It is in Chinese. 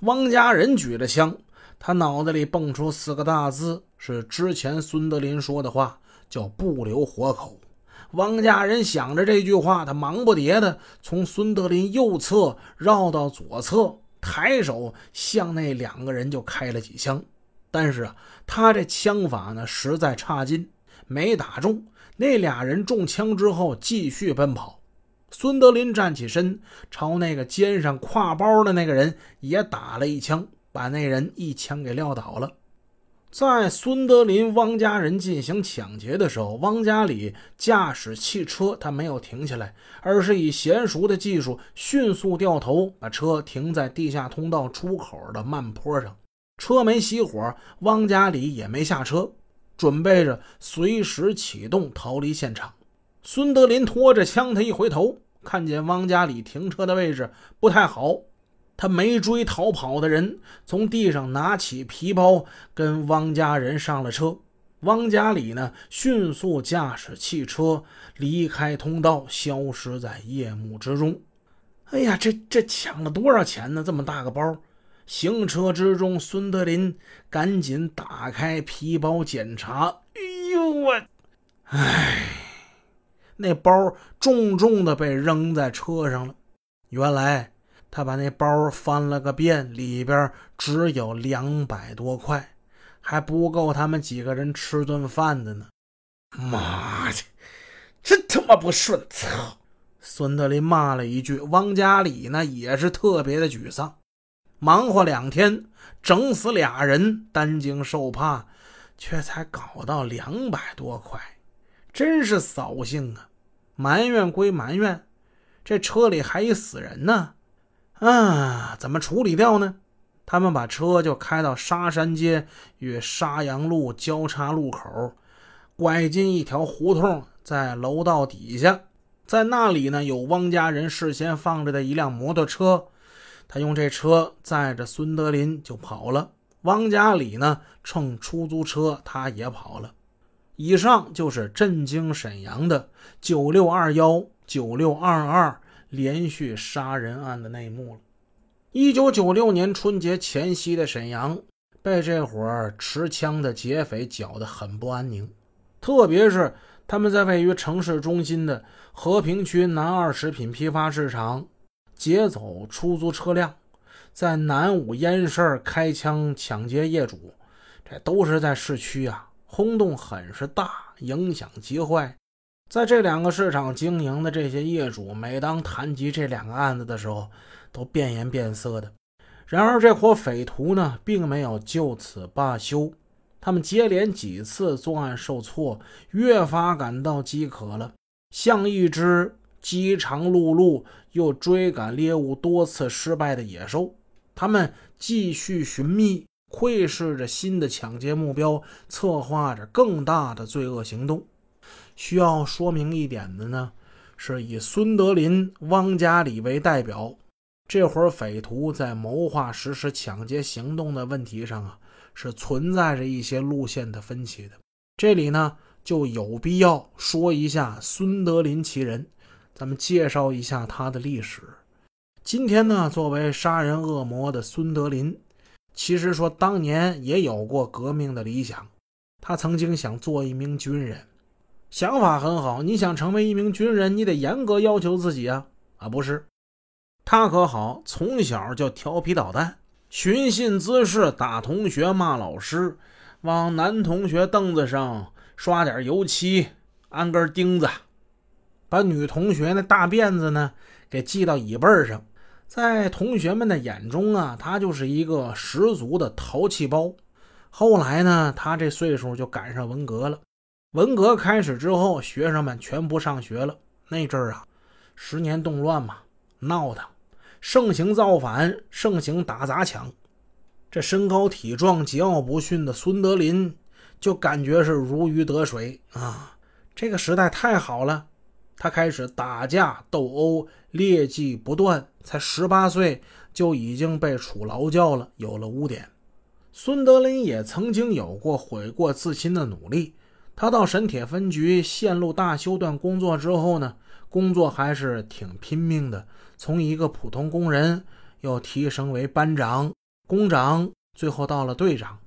汪家人举着枪，他脑子里蹦出四个大字，是之前孙德林说的话，叫“不留活口”。汪家人想着这句话，他忙不迭的从孙德林右侧绕到左侧，抬手向那两个人就开了几枪。但是啊，他这枪法呢实在差劲，没打中。那俩人中枪之后继续奔跑。孙德林站起身，朝那个肩上挎包的那个人也打了一枪，把那人一枪给撂倒了。在孙德林、汪家人进行抢劫的时候，汪家里驾驶汽车，他没有停下来，而是以娴熟的技术迅速掉头，把车停在地下通道出口的慢坡上。车没熄火，汪家里也没下车，准备着随时启动逃离现场。孙德林拖着枪，他一回头，看见汪家里停车的位置不太好，他没追逃跑的人，从地上拿起皮包，跟汪家人上了车。汪家里呢，迅速驾驶汽车离开通道，消失在夜幕之中。哎呀，这这抢了多少钱呢？这么大个包！行车之中，孙德林赶紧打开皮包检查。哎呦我，哎。那包重重的被扔在车上了。原来他把那包翻了个遍，里边只有两百多块，还不够他们几个人吃顿饭的呢。妈的，真他妈不顺！操！孙德林骂了一句。汪家里呢也是特别的沮丧，忙活两天，整死俩人，担惊受怕，却才搞到两百多块。真是扫兴啊！埋怨归埋怨，这车里还一死人呢，啊，怎么处理掉呢？他们把车就开到沙山街与沙阳路交叉路口，拐进一条胡同，在楼道底下，在那里呢有汪家人事先放着的一辆摩托车，他用这车载着孙德林就跑了。汪家里呢乘出租车，他也跑了。以上就是震惊沈阳的九六二幺、九六二二连续杀人案的内幕了。一九九六年春节前夕的沈阳，被这伙持枪的劫匪搅得很不安宁。特别是他们在位于城市中心的和平区南二食品批发市场劫走出租车辆，在南五烟市开枪抢劫业主，这都是在市区啊。轰动很是大，影响极坏。在这两个市场经营的这些业主，每当谈及这两个案子的时候，都变颜变色的。然而，这伙匪徒呢，并没有就此罢休。他们接连几次作案受挫，越发感到饥渴了，像一只饥肠辘辘又追赶猎物多次失败的野兽。他们继续寻觅。窥视着新的抢劫目标，策划着更大的罪恶行动。需要说明一点的呢，是以孙德林、汪家里为代表，这伙匪徒在谋划实施抢劫行动的问题上啊，是存在着一些路线的分歧的。这里呢，就有必要说一下孙德林其人，咱们介绍一下他的历史。今天呢，作为杀人恶魔的孙德林。其实说，当年也有过革命的理想，他曾经想做一名军人，想法很好。你想成为一名军人，你得严格要求自己啊！啊，不是，他可好，从小就调皮捣蛋，寻衅滋事，打同学，骂老师，往男同学凳子上刷点油漆，安根钉子，把女同学那大辫子呢给系到椅背上。在同学们的眼中啊，他就是一个十足的淘气包。后来呢，他这岁数就赶上文革了。文革开始之后，学生们全不上学了。那阵儿啊，十年动乱嘛，闹的，盛行造反，盛行打砸抢。这身高体壮、桀骜不驯的孙德林，就感觉是如鱼得水啊！这个时代太好了。他开始打架斗殴，劣迹不断。才十八岁就已经被处劳教了，有了污点。孙德林也曾经有过悔过自新的努力。他到沈铁分局线路大修段工作之后呢，工作还是挺拼命的。从一个普通工人又提升为班长，工长最后到了队长，